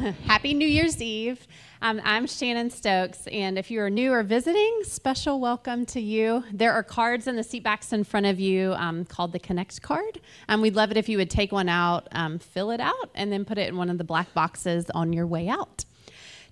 Happy New Year's Eve. Um, I'm Shannon Stokes, and if you are new or visiting, special welcome to you. There are cards in the seat backs in front of you um, called the Connect card. Um, we'd love it if you would take one out, um, fill it out, and then put it in one of the black boxes on your way out.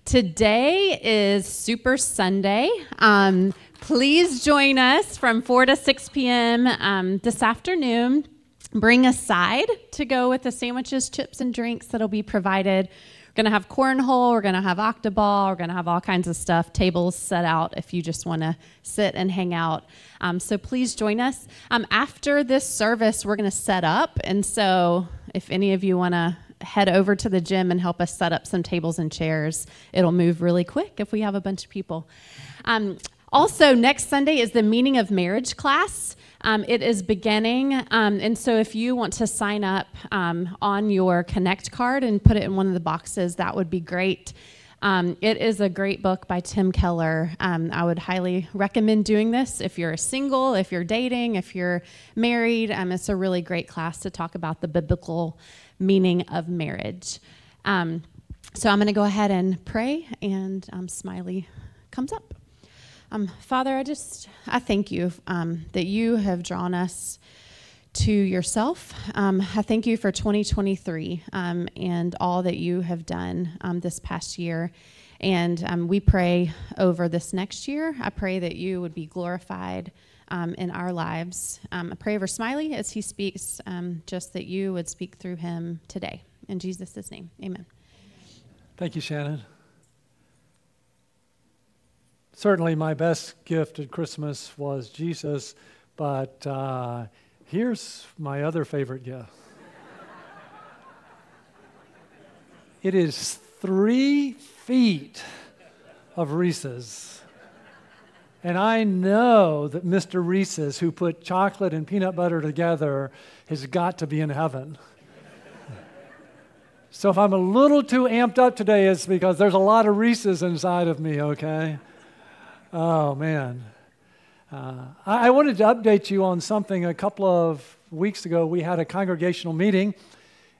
Today is Super Sunday. Um, please join us from 4 to 6 p.m. Um, this afternoon bring a side to go with the sandwiches, chips, and drinks that'll be provided. We're going to have cornhole, we're going to have octoball, we're going to have all kinds of stuff, tables set out if you just want to sit and hang out. Um, so please join us. Um, after this service, we're going to set up. And so if any of you want to head over to the gym and help us set up some tables and chairs, it'll move really quick if we have a bunch of people. Um, also, next Sunday is the meaning of marriage class. Um, it is beginning, um, and so if you want to sign up um, on your Connect card and put it in one of the boxes, that would be great. Um, it is a great book by Tim Keller. Um, I would highly recommend doing this if you're single, if you're dating, if you're married. Um, it's a really great class to talk about the biblical meaning of marriage. so I'm going to go ahead and pray, and Smiley comes up. Um, Father, I just I thank you um, that you have drawn us to yourself. Um, I thank you for 2023 um, and all that you have done um, this past year. And um, we pray over this next year. I pray that you would be glorified in our lives. I pray over Smiley as he speaks, just that you would speak through him today. In Jesus' name, amen. Thank you, Shannon. Certainly, my best gift at Christmas was Jesus, but uh, here's my other favorite gift. it is three feet of Reese's. And I know that Mr. Reese's, who put chocolate and peanut butter together, has got to be in heaven. so if I'm a little too amped up today, it's because there's a lot of Reese's inside of me, okay? Oh, man. Uh, I, wanted to update you on something. A couple of weeks ago, we had a congregational meeting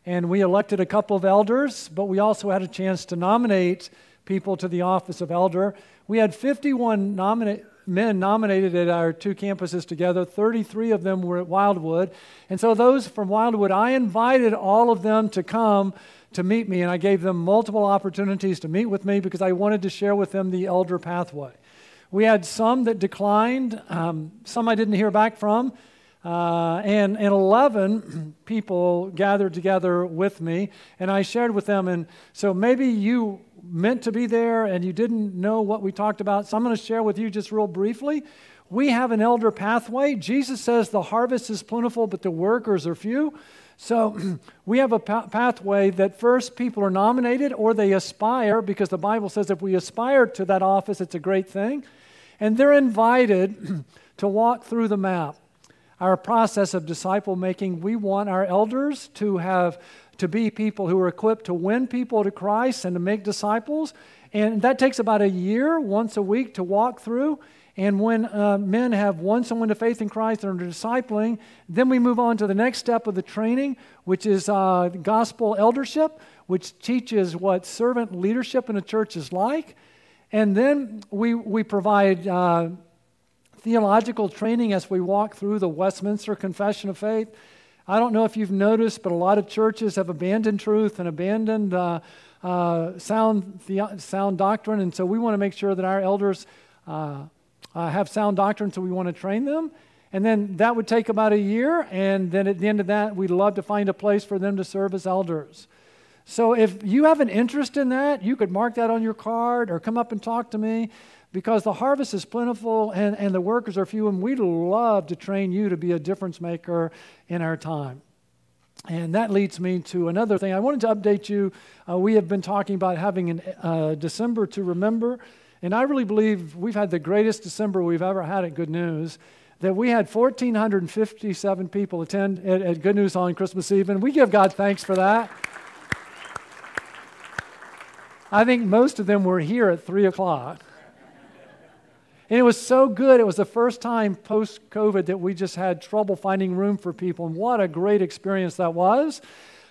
and we elected a couple of elders, but we also had a chance to nominate people to the office of elder. We had 51 nomina- men nominated at our two campuses together. 33 of them were at Wildwood. And so, those from Wildwood, I invited all of them to come to meet me, and I gave them multiple opportunities to meet with me because I wanted to share with them the elder pathway. We had some that declined, um, some I didn't hear back from, uh, and, and 11 people gathered together with me, and I shared with them. And so maybe you meant to be there and you didn't know what we talked about. So I'm going to share with you just real briefly. We have an elder pathway. Jesus says the harvest is plentiful, but the workers are few. So we have a pa- pathway that first people are nominated or they aspire, because the Bible says if we aspire to that office, it's a great thing. And they're invited to walk through the map. Our process of disciple making, we want our elders to have to be people who are equipped to win people to Christ and to make disciples. And that takes about a year, once a week, to walk through. And when uh, men have won someone to faith in Christ and are discipling, then we move on to the next step of the training, which is uh, gospel eldership, which teaches what servant leadership in a church is like. And then we, we provide uh, theological training as we walk through the Westminster Confession of Faith. I don't know if you've noticed, but a lot of churches have abandoned truth and abandoned uh, uh, sound, the, sound doctrine. And so we want to make sure that our elders uh, have sound doctrine, so we want to train them. And then that would take about a year. And then at the end of that, we'd love to find a place for them to serve as elders. So if you have an interest in that, you could mark that on your card or come up and talk to me because the harvest is plentiful and, and the workers are few, and we'd love to train you to be a difference maker in our time. And that leads me to another thing. I wanted to update you. Uh, we have been talking about having a uh, December to remember, and I really believe we've had the greatest December we've ever had at Good News. That we had 1,457 people attend at, at Good News on Christmas Eve, and we give God thanks for that. I think most of them were here at 3 o'clock. And it was so good. It was the first time post COVID that we just had trouble finding room for people. And what a great experience that was.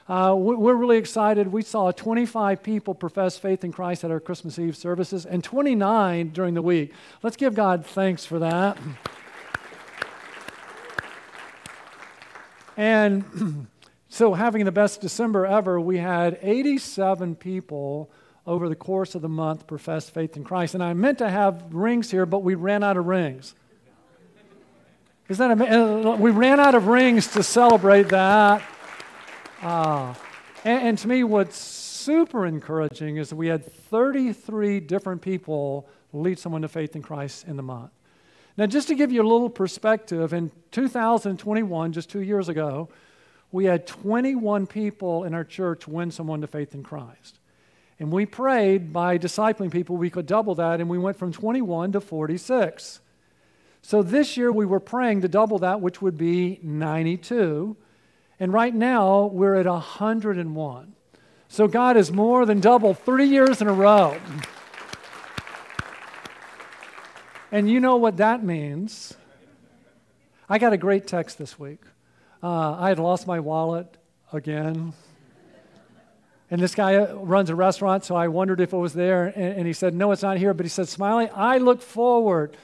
Uh, we're really excited. We saw 25 people profess faith in Christ at our Christmas Eve services and 29 during the week. Let's give God thanks for that. and so, having the best December ever, we had 87 people over the course of the month profess faith in Christ. And I meant to have rings here, but we ran out of rings. Is that amazing? Uh, we ran out of rings to celebrate that. Uh, and, and to me, what's super encouraging is that we had 33 different people lead someone to faith in Christ in the month. Now, just to give you a little perspective, in 2021, just two years ago, we had 21 people in our church win someone to faith in Christ. And we prayed by discipling people, we could double that, and we went from 21 to 46. So this year we were praying to double that, which would be 92. And right now, we're at 101. So God has more than doubled three years in a row. And you know what that means. I got a great text this week. Uh, I had lost my wallet again. And this guy runs a restaurant, so I wondered if it was there. And, and he said, No, it's not here. But he said, Smiley, I look forward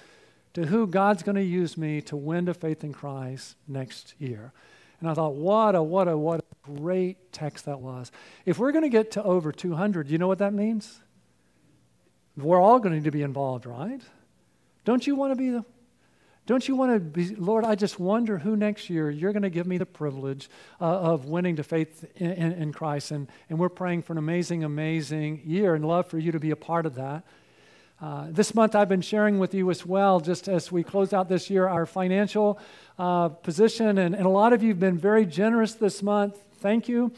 to who God's going to use me to win to faith in Christ next year. And I thought, what a, what a, what a great text that was. If we're going to get to over 200, you know what that means? We're all going to be involved, right? Don't you want to be the, don't you want to be, Lord, I just wonder who next year you're going to give me the privilege uh, of winning to faith in, in, in Christ. And, and we're praying for an amazing, amazing year and love for you to be a part of that. Uh, this month, I've been sharing with you as well, just as we close out this year, our financial uh, position. And, and, a lot of you have been very generous this month. Thank you.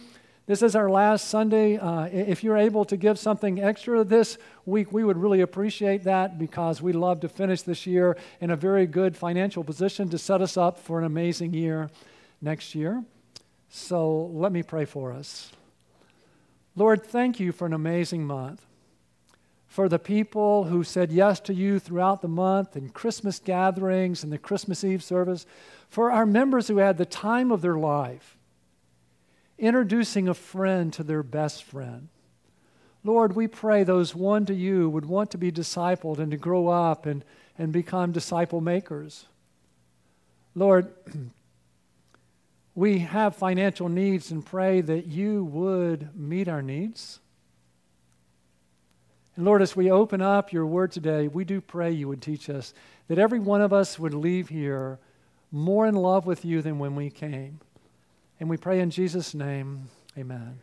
This is our last Sunday. Uh, if you're able to give something extra this week, we would really appreciate that because we love to finish this year in a very good financial position to set us up for an amazing year next year. So let me pray for us. Lord, thank you for an amazing month for the people who said yes to you throughout the month and Christmas gatherings and the Christmas Eve service, for our members who had the time of their life introducing a friend to their best friend. Lord, we pray those won to you would want to be discipled and to grow up and, and become disciple makers. Lord, we have financial needs and pray that you would meet our needs. And Lord, as we open up your word today, we do pray you would teach us that every one of us would leave here more in love with you than when we came. And we pray in Jesus' name, amen.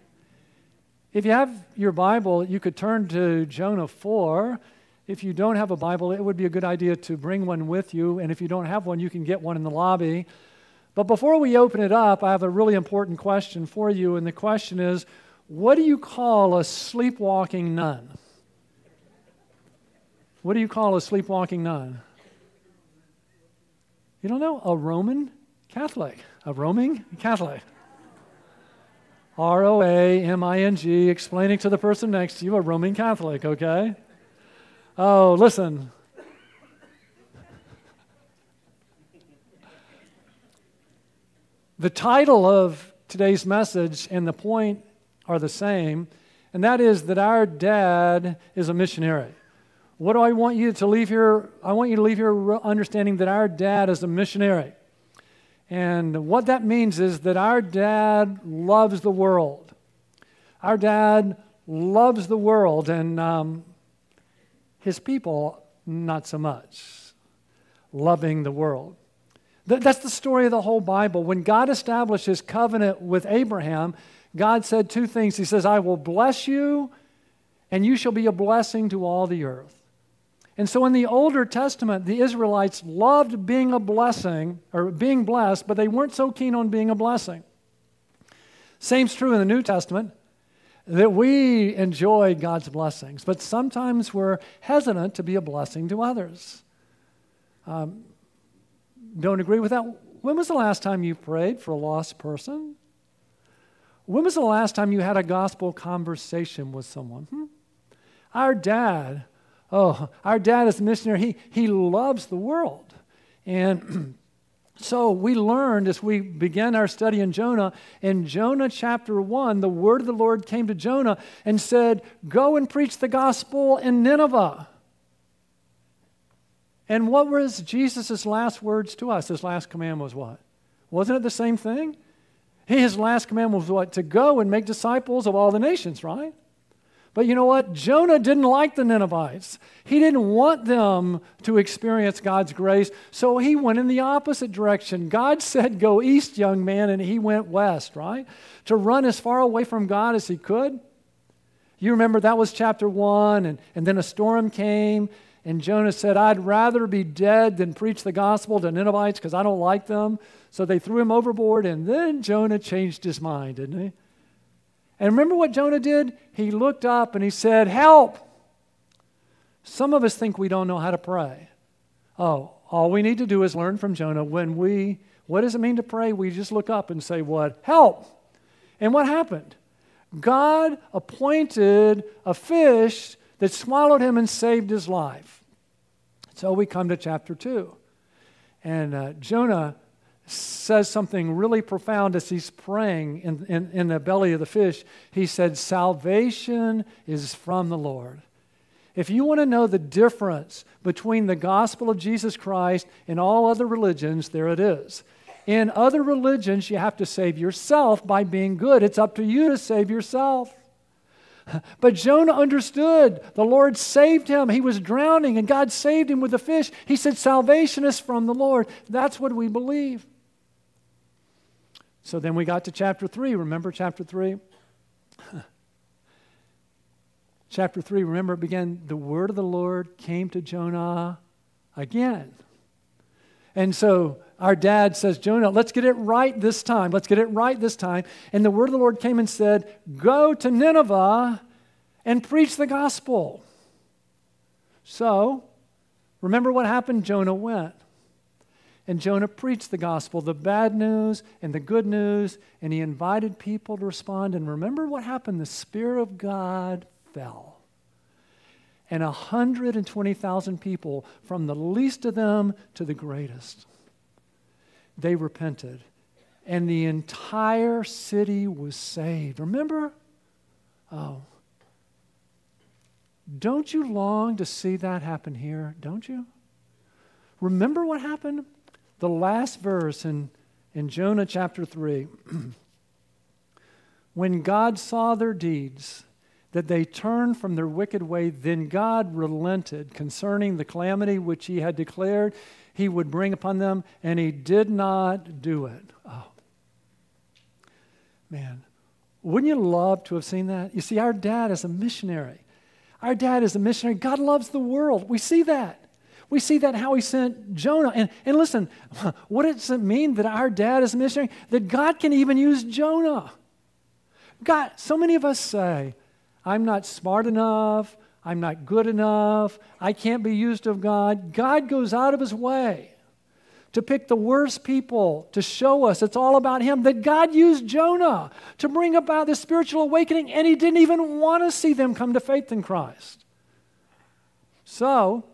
If you have your Bible, you could turn to Jonah 4. If you don't have a Bible, it would be a good idea to bring one with you. And if you don't have one, you can get one in the lobby. But before we open it up, I have a really important question for you. And the question is what do you call a sleepwalking nun? What do you call a sleepwalking nun? You don't know? A Roman Catholic. A roaming Catholic. R O A M I N G, explaining to the person next to you, a Roman Catholic, okay? Oh, listen. The title of today's message and the point are the same, and that is that our dad is a missionary. What do I want you to leave here? I want you to leave here understanding that our dad is a missionary. And what that means is that our dad loves the world. Our dad loves the world, and um, his people, not so much. Loving the world. That's the story of the whole Bible. When God established his covenant with Abraham, God said two things. He says, I will bless you, and you shall be a blessing to all the earth. And so in the Older Testament, the Israelites loved being a blessing or being blessed, but they weren't so keen on being a blessing. Same's true in the New Testament that we enjoy God's blessings, but sometimes we're hesitant to be a blessing to others. Um, don't agree with that? When was the last time you prayed for a lost person? When was the last time you had a gospel conversation with someone? Hmm? Our dad Oh, our dad is a missionary. He, he loves the world. And So we learned as we began our study in Jonah, in Jonah chapter 1, the word of the Lord came to Jonah and said, Go and preach the gospel in Nineveh. And what was Jesus' last words to us? His last command was what? Wasn't it the same thing? His last command was what? To go and make disciples of all the nations, right? But you know what? Jonah didn't like the Ninevites. He didn't want them to experience God's grace, so he went in the opposite direction. God said, Go east, young man, and he went west, right? To run as far away from God as he could. You remember that was chapter one, and, and then a storm came, and Jonah said, I'd rather be dead than preach the gospel to Ninevites because I don't like them. So they threw him overboard, and then Jonah changed his mind, didn't he? And remember what Jonah did? He looked up and he said, Help! Some of us think we don't know how to pray. Oh, all we need to do is learn from Jonah. When we, what does it mean to pray? We just look up and say, What? Help! And what happened? God appointed a fish that swallowed him and saved his life. So we come to chapter 2. And uh, Jonah says something really profound as he's praying in, in, in, the belly of the fish. He said, Salvation is from the Lord. If you want to know the difference between the gospel of Jesus Christ and all other religions, there it is. In other religions, you have to save yourself by being good. It's up to you to save yourself. But Jonah understood. The Lord saved him. He was drowning, and God saved him with the fish. He said, Salvation is from the Lord. That's what we believe. So then we got to chapter 3. Remember chapter 3? chapter 3, remember it began, the word of the Lord came to Jonah again. And so our dad says, Jonah, let's get it right this time. Let's get it right this time. And the word of the Lord came and said, Go to Nineveh and preach the gospel. So, remember what happened? Jonah went. And Jonah preached the gospel, the bad news and the good news, and he invited people to respond. And remember what happened? The Spirit of God fell. And 120,000 people, from the least of them to the greatest, they repented. And the entire city was saved. Remember? Oh. Don't you long to see that happen here? Don't you? Remember what happened? The last verse in, in Jonah chapter 3. when God saw their deeds, that they turned from their wicked way, then God relented concerning the calamity which he had declared he would bring upon them, and he did not do it. Oh, man. Wouldn't you love to have seen that? You see, our dad is a missionary. Our dad is a missionary. God loves the world. We see that. We see that how he sent Jonah. And, and listen, what does it mean that our dad is a missionary? That God can even use Jonah. God, so many of us say, I'm not smart enough, I'm not good enough, I can't be used of God. God goes out of his way to pick the worst people to show us it's all about him. That God used Jonah to bring about the spiritual awakening, and he didn't even want to see them come to faith in Christ. So,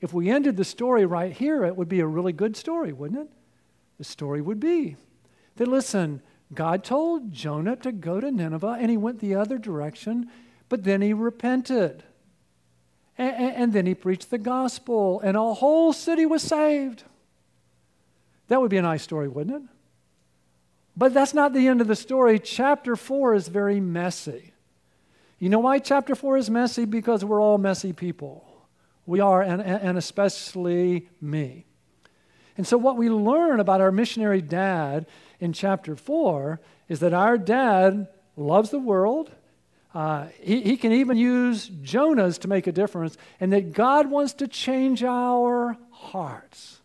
if we ended the story right here, it would be a really good story, wouldn't it? The story would be that, listen, God told Jonah to go to Nineveh and he went the other direction, but then he repented. And, and, then he preached the gospel and a whole city was saved. That would be a nice story, wouldn't it? But that's not the end of the story. Chapter 4 is very messy. You know why chapter 4 is messy? Because we're all messy people. We are, and, and especially me. And so, what we learn about our missionary dad in chapter 4 is that our dad loves the world. Uh, he, he can even use Jonah's to make a difference, and that God wants to change our hearts.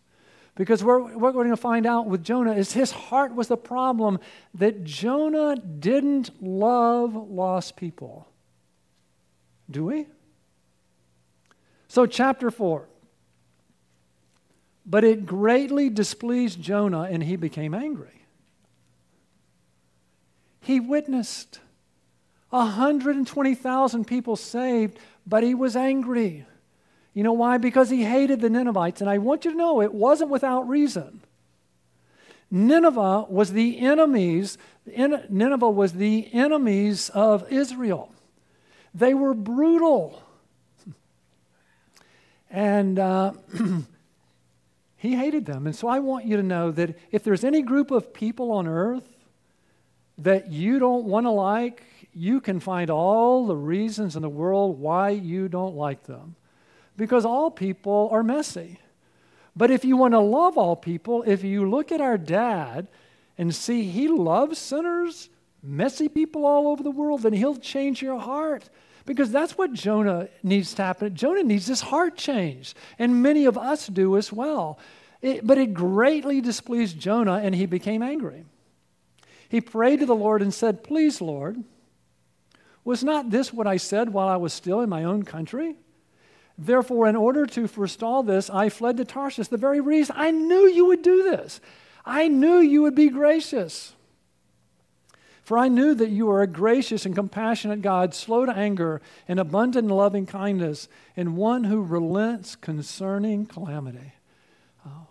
Because what we're going to find out with Jonah is his heart was the problem, that Jonah didn't love lost people. Do we? So, chapter 4. But it greatly displeased Jonah, and he became angry. He witnessed 120,000 people saved, but he was angry. You know why? Because he hated the Ninevites. And I want you to know it wasn't without reason. Nineveh was the enemies, Nineveh was the enemies of Israel. They were brutal. And uh, he hated them. And so I want you to know that if there's any group of people on earth that you don't want to like, you can find all the reasons in the world why you don't like them. Because all people are messy. But if you want to love all people, if you look at our dad and see he loves sinners, messy people all over the world, then he'll change your heart. Because that's what Jonah needs to happen. Jonah needs this heart change, and many of us do as well. It, but it greatly displeased Jonah, and he became angry. He prayed to the Lord and said, Please, Lord, was not this what I said while I was still in my own country? Therefore, in order to forestall this, I fled to Tarshish. The very reason I knew you would do this. I knew you would be gracious. For I knew that you are a gracious and compassionate God, slow to anger and abundant in loving kindness, and one who relents concerning calamity. Oh.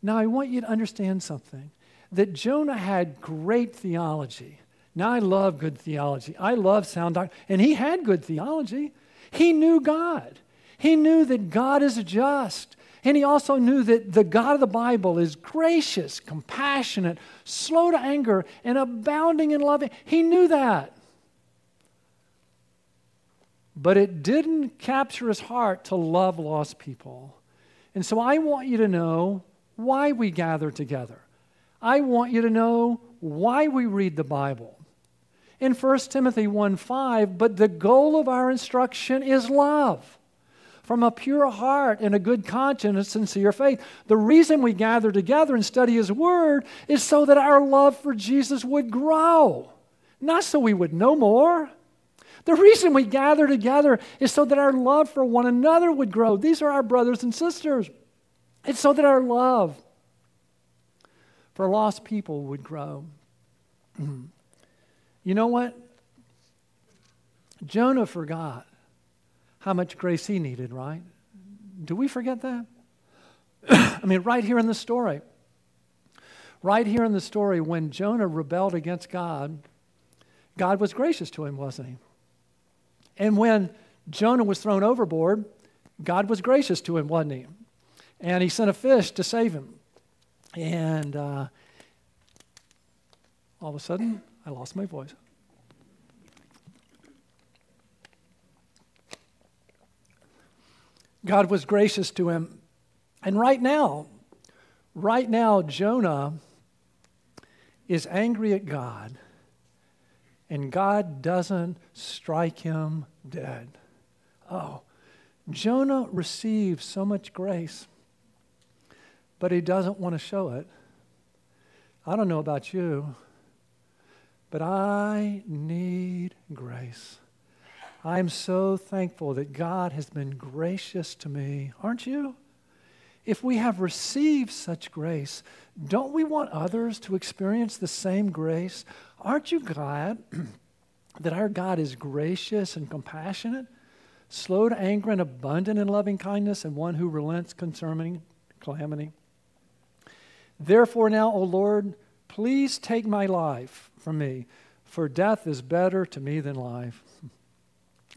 Now, I want you to understand something that Jonah had great theology. Now, I love good theology. I love sound doctrine. And he had good theology. He knew God. He knew that God is just. And he also knew that the God of the Bible is gracious, compassionate, slow to anger, and abounding in loving. He knew that. But it didn't capture his heart to love lost people. And so I want you to know why we gather together. I want you to know why we read the Bible. In 1 Timothy 1 5, but the goal of our instruction is love from a pure heart and a good conscience and sincere faith. The reason we gather together and study His Word is so that our love for Jesus would grow, not so we would know more. The reason we gather together is so that our love for one another would grow. These are our brothers and sisters. It's so that our love for lost people would grow. You know what? Jonah forgot how much grace he needed, right? Do we forget that? I mean, right here in the story, right here in the story, when Jonah rebelled against God, God was gracious to him, wasn't he? And when Jonah was thrown overboard, God was gracious to him, wasn't he? And he sent a fish to save him. And uh, all of a sudden, I lost my voice. God was gracious to him. And right now, right now, Jonah is angry at God, and God doesn't strike him dead. Oh, Jonah receives so much grace, but he doesn't want to show it. I don't know about you, but I need grace. I'm so thankful that God has been gracious to me, aren't you? If we have received such grace, don't we want others to experience the same grace? Aren't you glad that our God is gracious and compassionate, slow to anger and abundant in loving kindness, and one who relents concerning calamity? Therefore, now, O Lord, please take my life from me, for death is better to me than life.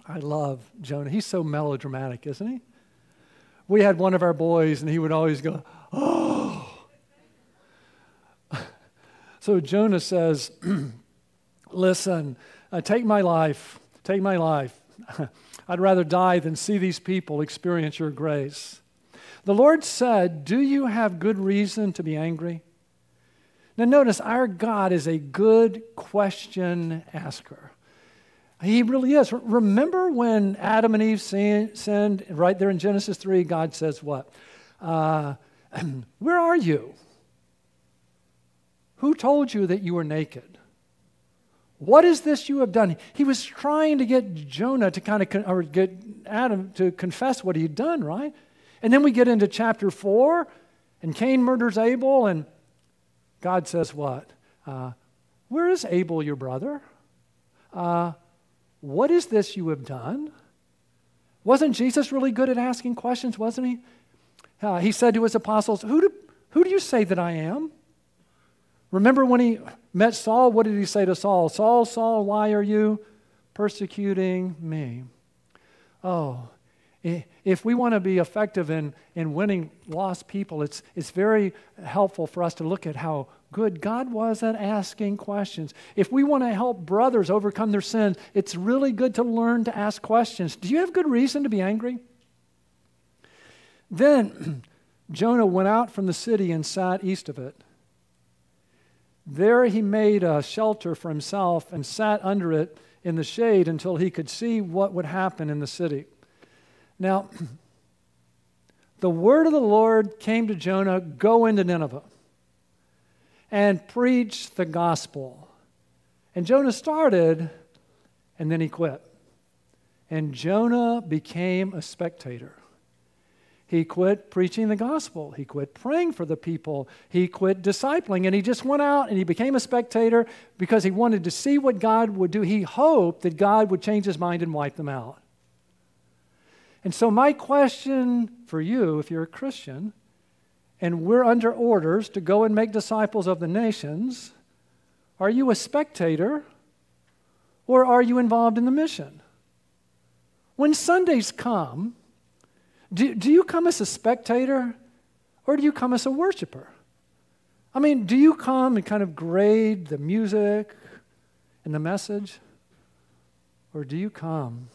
I love Jonah. He's so melodramatic, isn't he? We had one of our boys, and he would always go, Oh. so Jonah says, Listen, uh, take my life. Take my life. I'd rather die than see these people experience your grace. The Lord said, Do you have good reason to be angry? Now, notice our God is a good question asker. He really is. Remember when Adam and Eve sinned, right there in Genesis 3, God says, What? Uh, where are you? Who told you that you were naked? What is this you have done? He was trying to get Jonah to kind of, con- or get Adam to confess what he'd done, right? And then we get into chapter 4, and Cain murders Abel, and God says, What? Uh, where is Abel, your brother? Uh, what is this you have done? Wasn't Jesus really good at asking questions, wasn't he? Uh, he said to his apostles, who do, who do you say that I am? Remember when he met Saul, what did he say to Saul? Saul, Saul, why are you persecuting me? Oh, if we want to be effective in, in winning lost people, it's, it's very helpful for us to look at how good God wasn't asking questions. If we want to help brothers overcome their sins, it's really good to learn to ask questions. Do you have good reason to be angry? Then Jonah went out from the city and sat east of it. There he made a shelter for himself and sat under it in the shade until he could see what would happen in the city. Now, the word of the Lord came to Jonah go into Nineveh and preach the gospel. And Jonah started, and then he quit. And Jonah became a spectator. He quit preaching the gospel. He quit praying for the people. He quit discipling. And he just went out and he became a spectator because he wanted to see what God would do. He hoped that God would change his mind and wipe them out. And so, my question for you, if you're a Christian, and we're under orders to go and make disciples of the nations, are you a spectator or are you involved in the mission? When Sundays come, do, do you come as a spectator or do you come as a worshiper? I mean, do you come and kind of grade the music and the message? Or do you come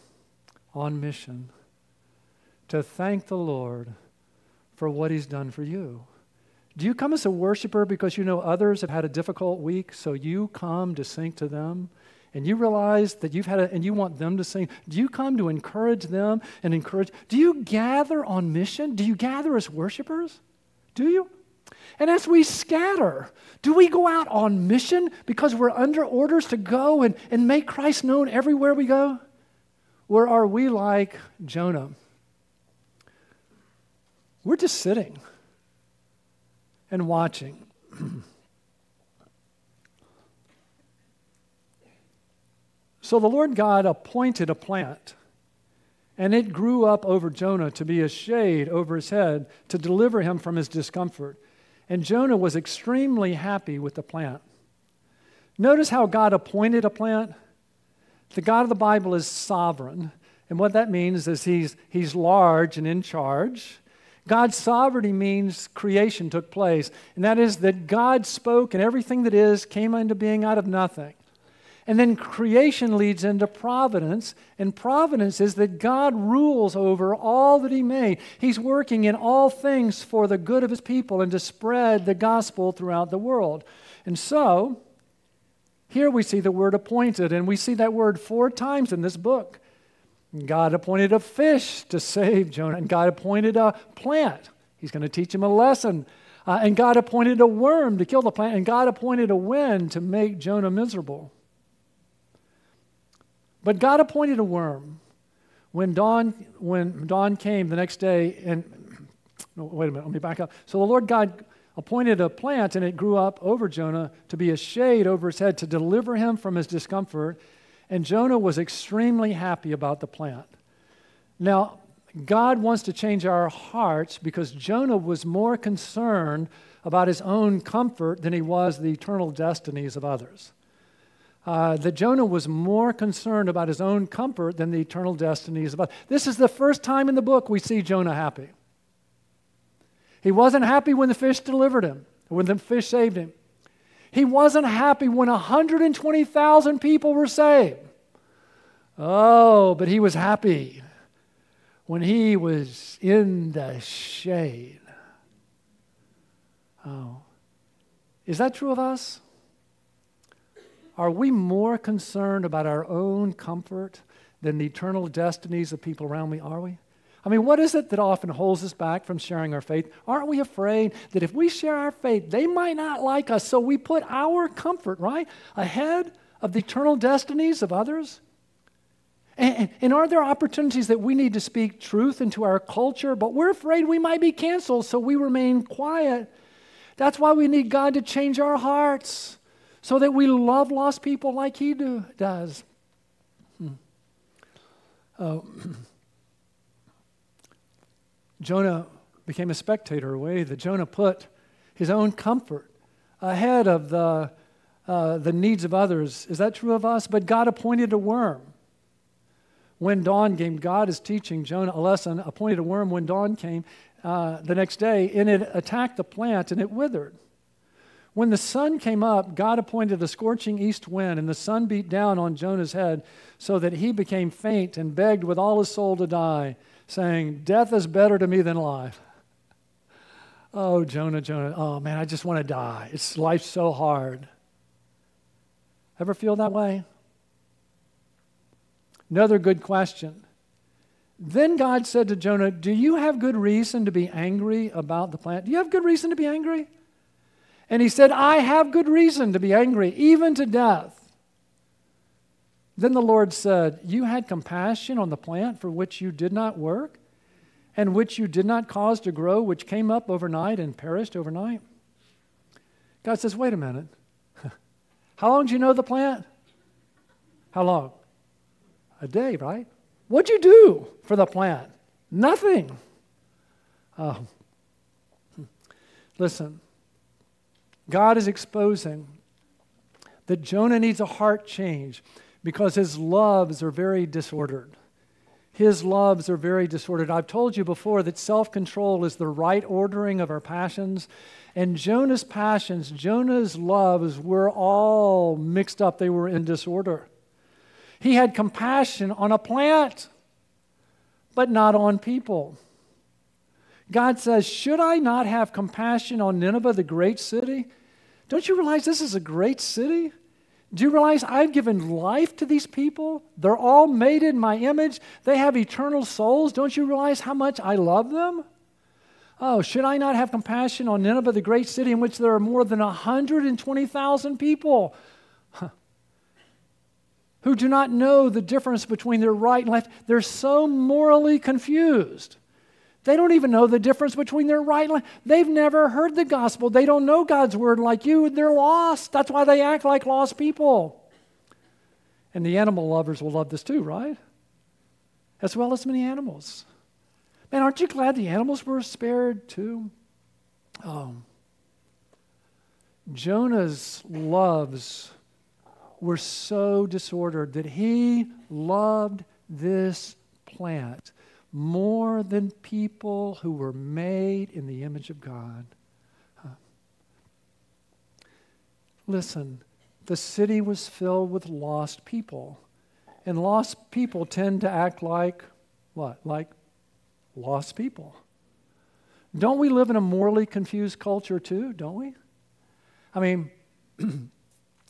on mission to thank the Lord for what He's done for you? Do you come as a worshiper because you know others have had a difficult week, so you come to sing to them? and you realize that you've had a, and you want them to sing, do you come to encourage them and encourage? Do you gather on mission? Do you gather as worshipers? Do you? And as we scatter, do we go out on mission because we're under orders to go and, and make Christ known everywhere we go? Or are we like Jonah? We're just sitting and watching. So the Lord God appointed a plant, and it grew up over Jonah to be a shade over his head to deliver him from his discomfort. And Jonah was extremely happy with the plant. Notice how God appointed a plant. The God of the Bible is sovereign. And what that means is he's, he's large and in charge. God's sovereignty means creation took place. And that is that God spoke and everything that is came into being out of nothing. And then creation leads into providence, and providence is that God rules over all that He made. He's working in all things for the good of His people and to spread the gospel throughout the world. And so, here we see the word appointed, and we see that word four times in this book. God appointed a fish to save Jonah, and God appointed a plant. He's going to teach him a lesson. Uh, and God appointed a worm to kill the plant, and God appointed a wind to make Jonah miserable. But God appointed a worm. When dawn, when dawn came the next day, and no, wait a minute, let me back up. So the Lord God appointed a plant, and it grew up over Jonah to be a shade over his head to deliver him from his discomfort. And Jonah was extremely happy about the plant. Now, God wants to change our hearts because Jonah was more concerned about his own comfort than he was the eternal destinies of others uh, that Jonah was more concerned about his own comfort than the eternal destinies of others. This is the first time in the book we see Jonah happy. He wasn't happy when the fish delivered him, when the fish saved him. He wasn't happy when 120,000 people were saved. Oh, but he was happy when he was in the shade. Oh. Is that true of us? Are we more concerned about our own comfort than the eternal destinies of people around me? Are we? I mean, what is it that often holds us back from sharing our faith? Aren't we afraid that if we share our faith, they might not like us, so we put our comfort, right, ahead of the eternal destinies of others? And, and, are there opportunities that we need to speak truth into our culture, but we're afraid we might be canceled, so we remain quiet? That's why we need God to change our hearts so that we love lost people like he do, does. Hmm. Uh, Jonah became a spectator, a way that Jonah put his own comfort ahead of the, uh, the needs of others. Is that true of us? But God appointed a worm. When dawn came, God is teaching Jonah a lesson, appointed a worm when dawn came uh, the next day, and it attacked the plant and it withered. When the sun came up, God appointed a scorching east wind, and the sun beat down on Jonah's head so that he became faint and begged with all his soul to die, saying, Death is better to me than life. Oh, Jonah, Jonah, oh man, I just want to die. It's life's so hard. Ever feel that way? Another good question. Then God said to Jonah, Do you have good reason to be angry about the plant? Do you have good reason to be angry? And he said, I have good reason to be angry, even to death. Then the Lord said, You had compassion on the plant for which you did not work, and which you did not cause to grow, which came up overnight and perished overnight. God says, Wait a minute. How long did you know the plant? How long? A day, right? What'd you do for the plant? Nothing. Oh. Listen, God is exposing that Jonah needs a heart change because his loves are very disordered. His loves are very disordered. I've told you before that self control is the right ordering of our passions. And Jonah's passions, Jonah's loves were all mixed up, they were in disorder. He had compassion on a plant, but not on people. God says, Should I not have compassion on Nineveh, the great city? Don't you realize this is a great city? Do you realize I've given life to these people? They're all made in my image. They have eternal souls. Don't you realize how much I love them? Oh, should I not have compassion on Nineveh, the great city in which there are more than 120,000 people who do not know the difference between their right and left? They're so morally confused. They don't even know the difference between their right and left. They've never heard the gospel. They don't know God's word like you. They're lost. That's why they act like lost people. And the animal lovers will love this too, right? As well as many animals. Man, aren't you glad the animals were spared too? Oh. Jonah's loves were so disordered that he loved this plant more than people who were made in the image of God. Huh. Listen, the city was filled with lost people. And lost people tend to act like what? Like lost people. Don't we live in a morally confused culture too, don't we? I mean,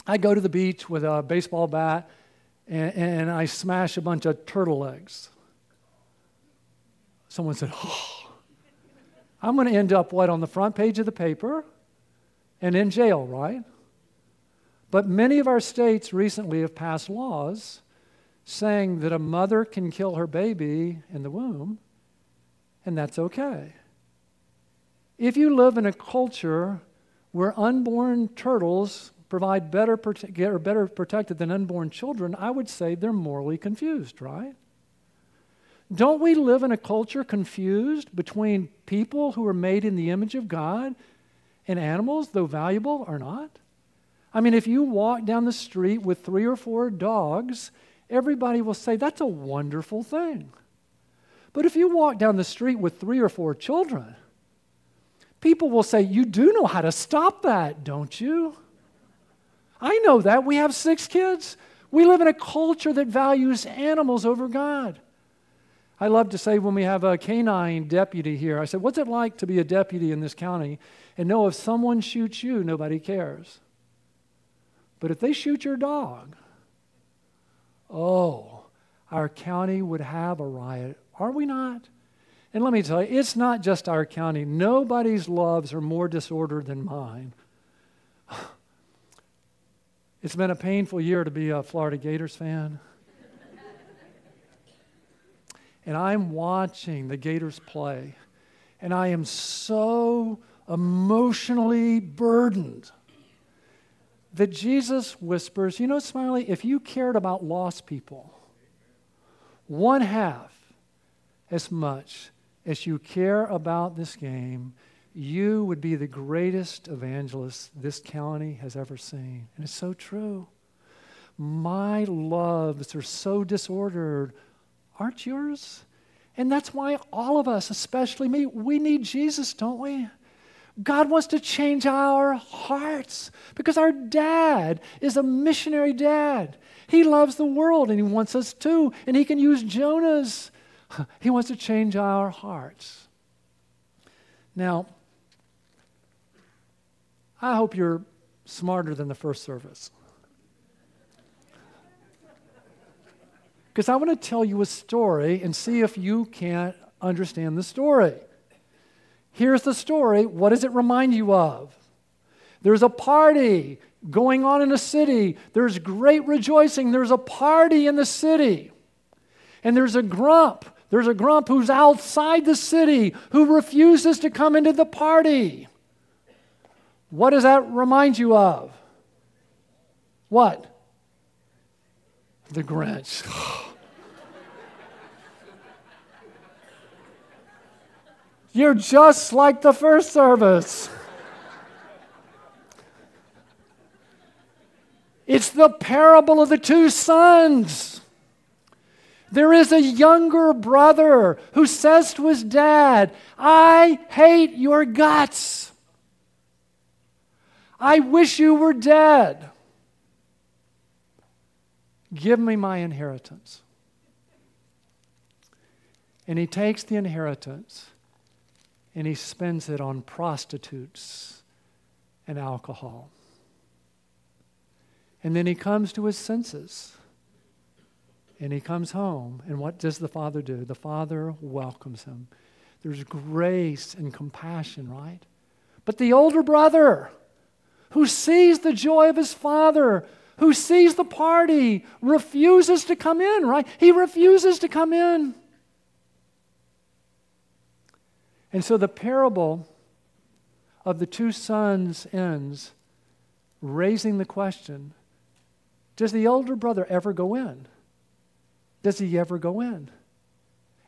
I go to the beach with a baseball bat and, and I smash a bunch of turtle eggs someone said, Oh, I'm going to end up what on the front page of the paper and in jail, right? But many of our states recently have passed laws saying that a mother can kill her baby in the womb, and that's okay. If you live in a culture where unborn turtles provide better, are better protected than unborn children, I would say they're morally confused, right? Don't we live in a culture confused between people who are made in the image of God and animals, though valuable or not? I mean, if you walk down the street with three or four dogs, everybody will say, That's a wonderful thing. But if you walk down the street with three or four children, people will say, You do know how to stop that, don't you? I know that. We have six kids. We live in a culture that values animals over God. I love to say when we have a canine deputy here, I said, What's it like to be a deputy in this county and know if someone shoots you, nobody cares? But if they shoot your dog, oh, our county would have a riot. Are we not? And let me tell you, it's not just our county. Nobody's loves are more disordered than mine. It's been a painful year to be a Florida Gators fan and I'm watching the Gators play, and I am so emotionally burdened that Jesus whispers, You know, Smiley, if you cared about lost people, one half as much as you care about this game, you would be the greatest evangelist this county has ever seen. And it's so true. My loves are so disordered. Aren't yours? And that's why all of us, especially me, we need Jesus, don't we? God wants to change our hearts because our dad is a missionary dad. He loves the world and he wants us to, and he can use Jonah's. He wants to change our hearts. Now, I hope you're smarter than the first service. Because I want to tell you a story and see if you can't understand the story. Here's the story. What does it remind you of? There's a party going on in a city. There's great rejoicing. There's a party in the city. And there's a grump. There's a grump who's outside the city who refuses to come into the party. What does that remind you of? What? The Grinch. You're just like the first service. It's the parable of the two sons. There is a younger brother who says to his dad, I hate your guts. I wish you were dead. Give me my inheritance. And he takes the inheritance and he spends it on prostitutes and alcohol. And then he comes to his senses and he comes home. And what does the father do? The father welcomes him. There's grace and compassion, right? But the older brother, who sees the joy of his father, who sees the party, refuses to come in, right? He refuses to come in. And so the parable of the two sons ends raising the question Does the elder brother ever go in? Does he ever go in?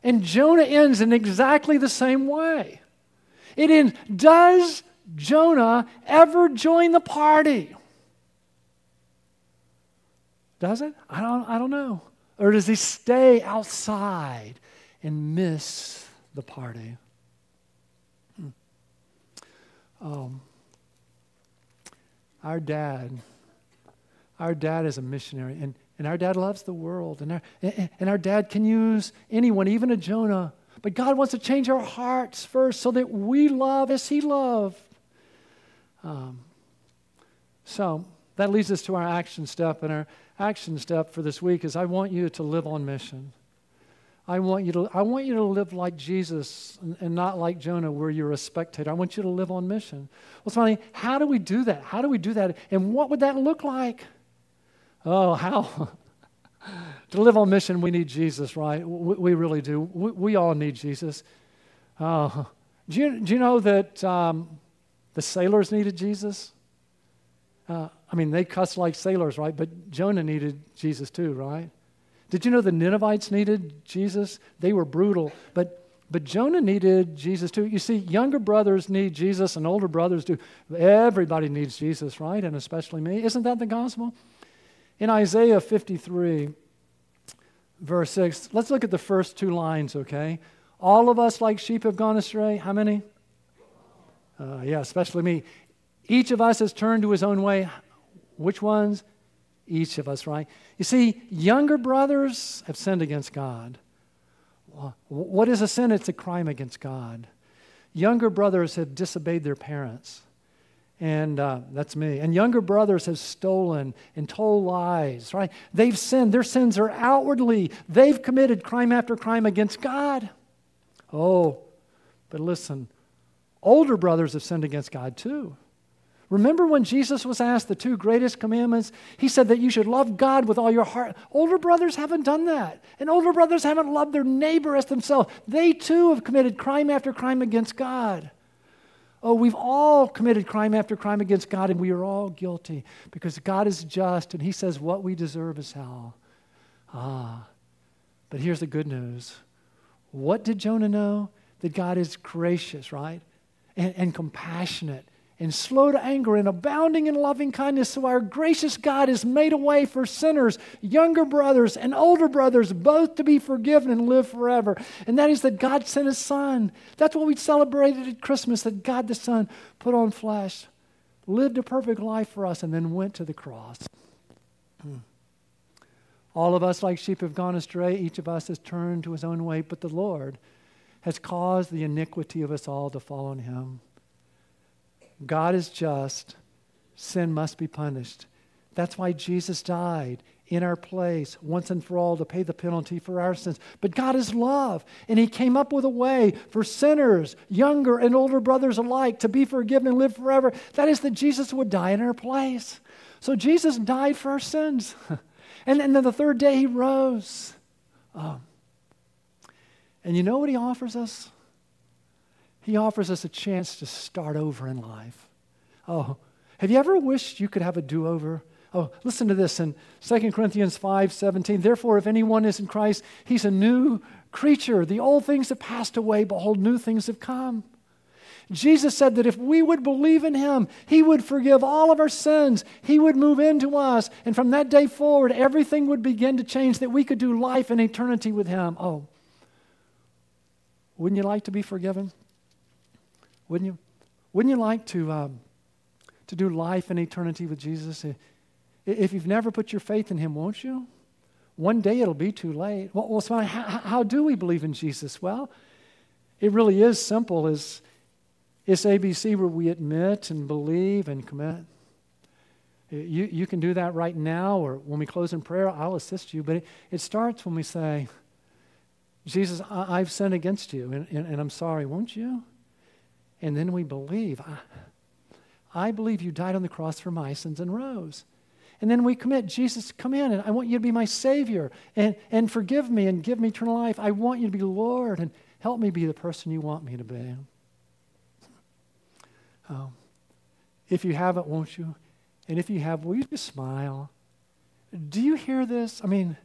And Jonah ends in exactly the same way. It ends Does Jonah ever join the party? Does it? I don't, I don't know. Or does he stay outside and miss the party? Um, our dad, our dad is a missionary, and, and our dad loves the world, and our, and our dad can use anyone, even a Jonah. But God wants to change our hearts first so that we love as He loved. Um, so that leads us to our action step, and our action step for this week is I want you to live on mission. I want you to, I want you to live like Jesus and, not like Jonah, where you're a spectator. I want you to live on mission. Well, Smiley, how do we do that? How do we do that? And what would that look like? Oh, how? to live on mission, we need Jesus, right? We, we really do. We, we, all need Jesus. Uh, do, you, do you know that um, the sailors needed Jesus? Uh, I mean, they cussed like sailors, right? But Jonah needed Jesus too, right? Did you know the Ninevites needed Jesus? They were brutal, but, but Jonah needed Jesus too. You see, younger brothers need Jesus and older brothers do. Everybody needs Jesus, right? And especially me. Isn't that the gospel? In Isaiah 53, verse 6, let's look at the first two lines, okay? All of us like sheep have gone astray. How many? Uh, yeah, especially me. Each of us has turned to his own way. Which ones? each of us, right? You see, younger brothers have sinned against God. What is a sin? It's a crime against God. Younger brothers have disobeyed their parents. And uh, that's me. And younger brothers have stolen and told lies, right? They've sinned. Their sins are outwardly. They've committed crime after crime against God. Oh, but listen, older brothers have sinned against God too. Remember when Jesus was asked the two greatest commandments? He said that you should love God with all your heart. Older brothers haven't done that. And older brothers haven't loved their neighbor as themselves. They too have committed crime after crime against God. Oh, we've all committed crime after crime against God, and we are all guilty because God is just, and He says what we deserve is hell. Ah, but here's the good news. What did Jonah know? That God is gracious, right? and, and compassionate and slow to anger and abounding in loving kindness. So our gracious God has made a way for sinners, younger brothers and older brothers, both to be forgiven and live forever. And that is that God sent his Son. That's what we celebrated at Christmas that God the Son put on flesh, lived a perfect life for us, and then went to the cross. Hmm. All of us, like sheep, have gone astray. Each of us has turned to his own way, but the Lord has caused the iniquity of us all to fall on him. God is just, sin must be punished. That's why Jesus died in our place once and for all to pay the penalty for our sins. But God is love, and He came up with a way for sinners, younger and older brothers alike, to be forgiven and live forever. That is that Jesus would die in our place. So Jesus died for our sins. and, and then the third day He rose. Oh. And you know what He offers us? He offers us a chance to start over in life. Oh, have you ever wished you could have a do over? Oh, listen to this in 2 Corinthians 5 17. Therefore, if anyone is in Christ, he's a new creature. The old things have passed away, behold, new things have come. Jesus said that if we would believe in him, he would forgive all of our sins. He would move into us. And from that day forward, everything would begin to change, that we could do life in eternity with him. Oh, wouldn't you like to be forgiven? Wouldn't you? Wouldn't you like to, um, to do life in eternity with Jesus? If you've never put your faith in Him, won't you? One day it'll be too late. Well, how, how do we believe in Jesus? Well, it really is simple. It's, it's ABC where we admit and believe and commit. You, you can do that right now, or when we close in prayer, I'll assist you. But it, it starts when we say, Jesus, I, have sinned against you, and, and, and I'm sorry, won't you? And then we believe, I, I believe you died on the cross for my sins and rose. And then we commit, Jesus, come in and I want you to be my Savior and, and forgive me and give me eternal life. I want you to be Lord and help me be the person you want me to be. Um, if you haven't, won't you? And if you have, will you just smile? Do you hear this? I mean,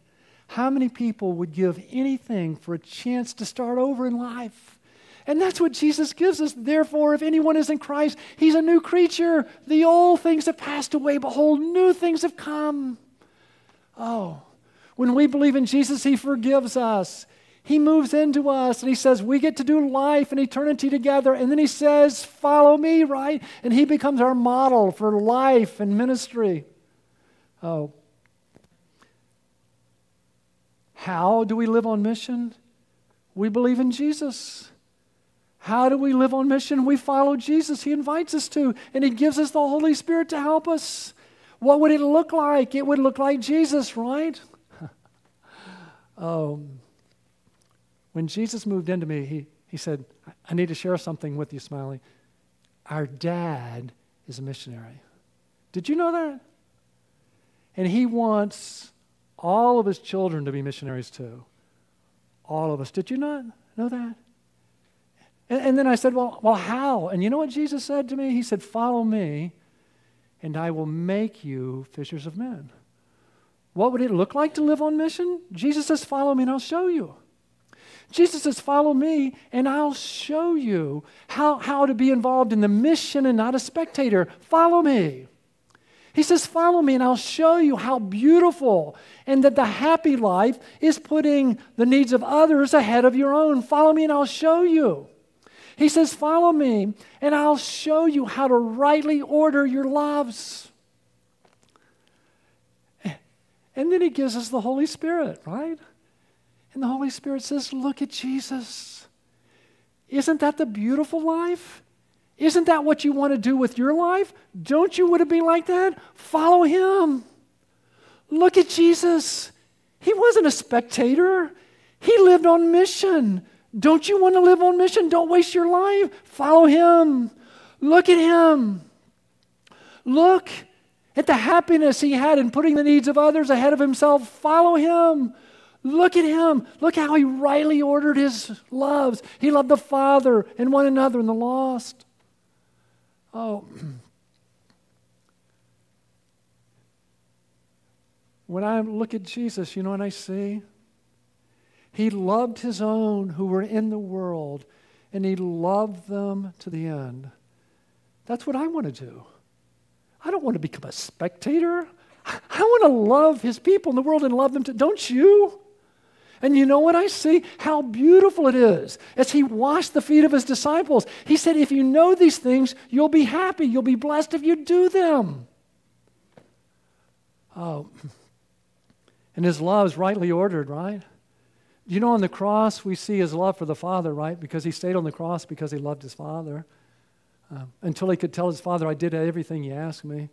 how many people would give anything for a chance to start over in life? And that's what Jesus gives us. Therefore, if anyone is in Christ, he's a new creature. The old things have passed away. Behold, new things have come. Oh, when we believe in Jesus, he forgives us. He moves into us and he says, We get to do life and eternity together. And then he says, Follow me, right? And he becomes our model for life and ministry. Oh. How do we live on mission? We believe in Jesus. How do we live on mission? We follow Jesus. He invites us to, and He gives us the Holy Spirit to help us. What would it look like? It would look like Jesus, right? um, when Jesus moved into me, he, he said, I need to share something with you, Smiley. Our dad is a missionary. Did you know that? And he wants all of his children to be missionaries too. All of us. Did you not know that? And, and then I said, well, well, how? And you know what Jesus said to me? He said, Follow me, and I will make you fishers of men. What would it look like to live on mission? Jesus says, Follow me, and I'll show you. Jesus says, Follow me, and I'll show you how, how to be involved in the mission and not a spectator. Follow me. He says, Follow me, and I'll show you how beautiful and that the happy life is putting the needs of others ahead of your own. Follow me, and I'll show you. He says, Follow me, and I'll show you how to rightly order your loves. And then he gives us the Holy Spirit, right? And the Holy Spirit says, Look at Jesus. Isn't that the beautiful life? Isn't that what you want to do with your life? Don't you want to be like that? Follow him. Look at Jesus. He wasn't a spectator, he lived on mission. Don't you want to live on mission? Don't waste your life. Follow him. Look at him. Look at the happiness he had in putting the needs of others ahead of himself. Follow him. Look at him. Look how he rightly ordered his loves. He loved the Father and one another and the lost. Oh. When I look at Jesus, you know what I see? He loved his own who were in the world, and he loved them to the end. That's what I want to do. I don't want to become a spectator. I want to love his people in the world and love them too. Don't you? And you know what I see? How beautiful it is. As he washed the feet of his disciples, he said, If you know these things, you'll be happy. You'll be blessed if you do them. Oh, and his love is rightly ordered, right? You know, on the cross, we see his love for the Father, right? Because he stayed on the cross because he loved his Father. Uh, until he could tell his Father, I did everything you asked me.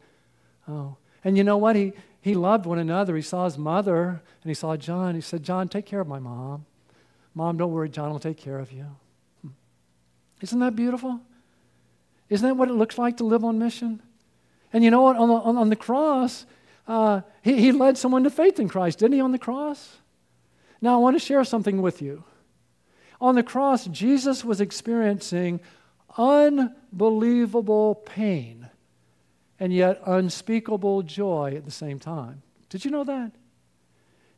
Oh. And you know what? He, he loved one another. He saw his mother and he saw John. He said, John, take care of my mom. Mom, don't worry, John will take care of you. Hmm. Isn't that beautiful? Isn't that what it looks like to live on mission? And you know what? On the, on, on the cross, uh, he, he led someone to faith in Christ, didn't he, on the cross? Now, I want to share something with you. On the cross, Jesus was experiencing unbelievable pain and yet unspeakable joy at the same time. Did you know that?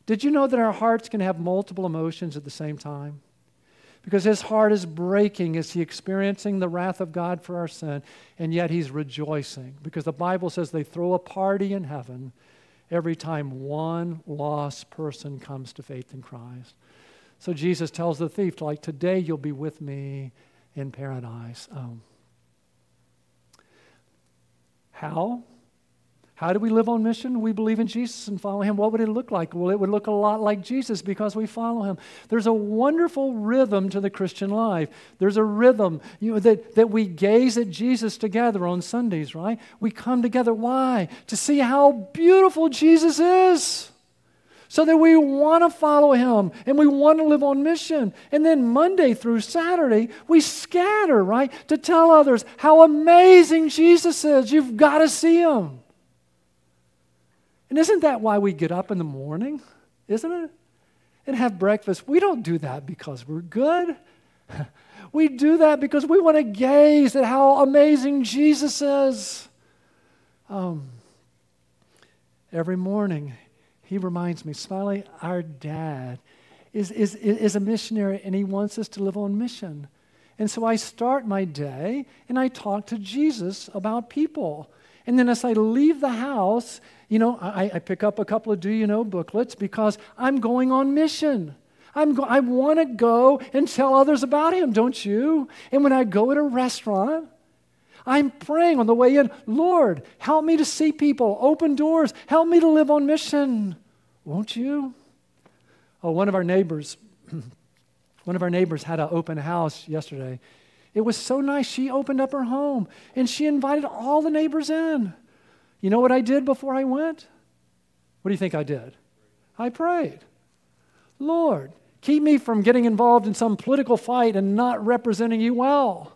Did you know that our hearts can have multiple emotions at the same time? Because his heart is breaking as he experiencing the wrath of God for our sin, and yet he's rejoicing. Because the Bible says they throw a party in heaven every time one lost person comes to faith in Christ. So Jesus tells the thief, like, today you'll be with me in paradise. Um, how? How do we live on mission? We believe in Jesus and follow him. What would it look like? Well, it would look a lot like Jesus because we follow him. There's a wonderful rhythm to the Christian life. There's a rhythm you know, that, that we gaze at Jesus together on Sundays, right? We come together. Why? To see how beautiful Jesus is so that we want to follow him and we want to live on mission. And then Monday through Saturday, we scatter, right, to tell others how amazing Jesus is. You've got to see him. And isn't that why we get up in the morning? Isn't it? And have breakfast. We don't do that because we're good. We do that because we want to gaze at how amazing Jesus is. Um, every morning, he reminds me, Smiley, our dad is, is, is a missionary and he wants us to live on mission. And so I start my day and I talk to Jesus about people. And then as I leave the house, you know, I, I pick up a couple of do you know booklets because I'm going on mission. I'm go- I want to go and tell others about him, don't you? And when I go at a restaurant, I'm praying on the way in, Lord, help me to see people, open doors, help me to live on mission. Won't you? Oh, one of our neighbors, one of our neighbors had an open house yesterday. It was so nice. She opened up her home and she invited all the neighbors in. You know what I did before I went? What do you think I did? I prayed. Lord, keep me from getting involved in some political fight and not representing you well.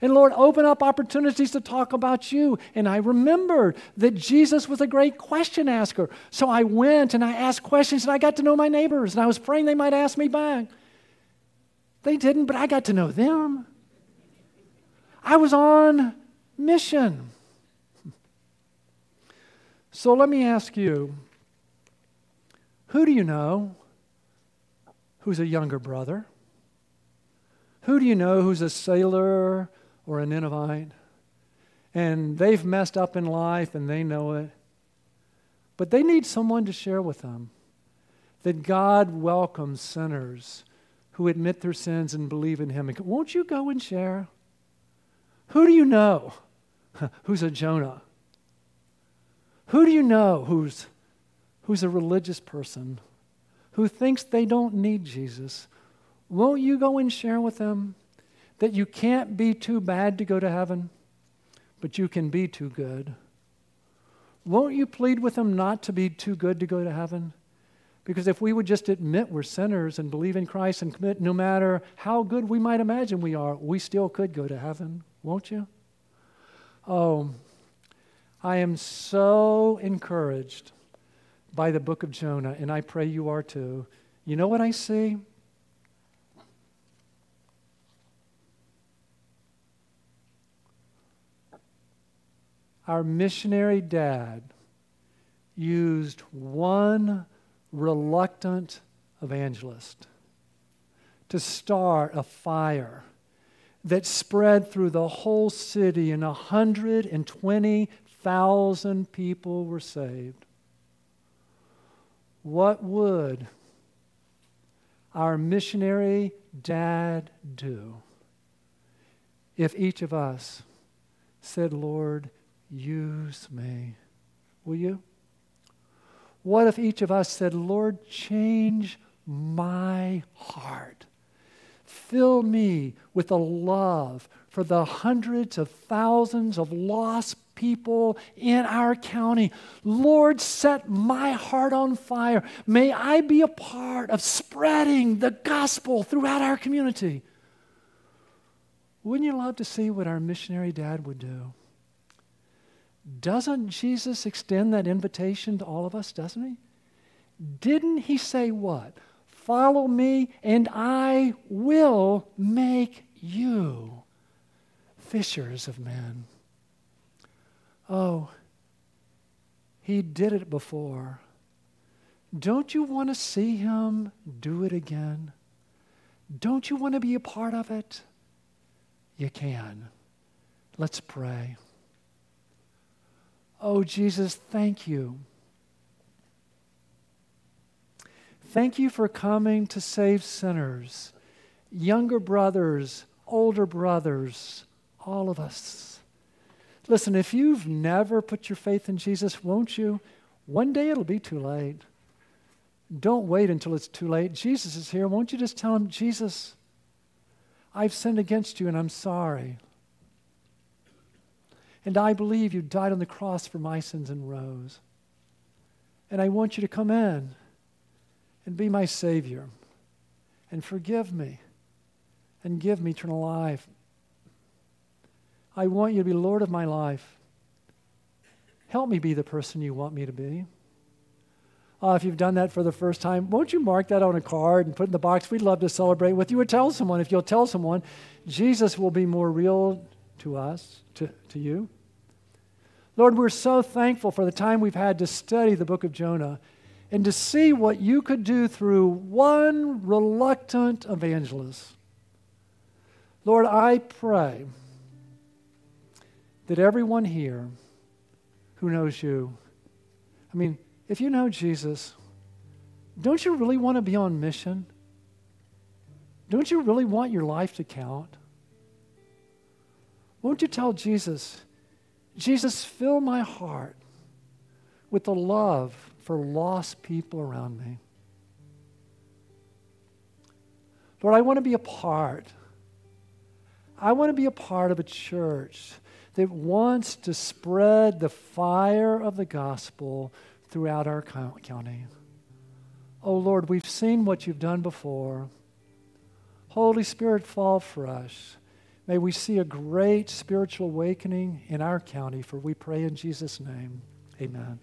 And Lord, open up opportunities to talk about you. And I remembered that Jesus was a great question asker. So I went and I asked questions and I got to know my neighbors. And I was praying they might ask me back. They didn't, but I got to know them. I was on mission. So let me ask you who do you know who's a younger brother? Who do you know who's a sailor or a Ninevite, and they've messed up in life and they know it. But they need someone to share with them that God welcomes sinners who admit their sins and believe in Him. Won't you go and share? Who do you know who's a Jonah? Who do you know who's, who's a religious person who thinks they don't need Jesus? Won't you go and share with them? that you can't be too bad to go to heaven, but you can be too good. Won't you plead with them not to be too good to go to heaven? Because if we would just admit we're sinners and believe in Christ and commit, no matter how good we might imagine we are, we still could go to heaven, won't you? Oh, I am so encouraged by the book of Jonah, and I pray you are too. You know what I see? Our missionary dad used one reluctant evangelist to start a fire that spread through the whole city, and 120,000 people were saved. What would our missionary dad do if each of us said, Lord, use me? Will you? What if each of us said, Lord, change my heart? Fill me with a love for the hundreds of thousands of lost people in our county. Lord, set my heart on fire. May I be a part of spreading the gospel throughout our community. Wouldn't you love to see what our missionary dad would do? Doesn't Jesus extend that invitation to all of us, doesn't he? Didn't he say what? Follow me, and I will make you fishers of men. Oh, he did it before. Don't you want to see him do it again? Don't you want to be a part of it? You can. Let's pray. Oh, Jesus, thank you. Thank you for coming to save sinners, younger brothers, older brothers, all of us. Listen, if you've never put your faith in Jesus, won't you? One day it'll be too late. Don't wait until it's too late. Jesus is here. Won't you just tell him, Jesus, I've sinned against you and I'm sorry. And I believe you died on the cross for my sins and rose. And I want you to come in and be my Savior and forgive me and give me eternal life. I want you to be Lord of my life. Help me be the person you want me to be. Uh, if you've done that for the first time, won't you mark that on a card and put in the box? We'd love to celebrate with you or tell someone. If you'll tell someone, Jesus will be more real to us, to, to you. Lord, we're so thankful for the time we've had to study the book of Jonah and to see what you could do through one reluctant evangelist. Lord, I pray that everyone here who knows you, I mean, if you know Jesus, don't you really want to be on mission? Don't you really want your life to count? Won't you tell Jesus, Jesus, fill my heart with the love for lost people around me. Lord, I want to be a part. I want to be a part of a church that wants to spread the fire of the gospel throughout our county. Oh Lord, we've seen what you've done before. Holy Spirit, fall fresh. May we see a great spiritual awakening in our county, for we pray in Jesus' name. Amen.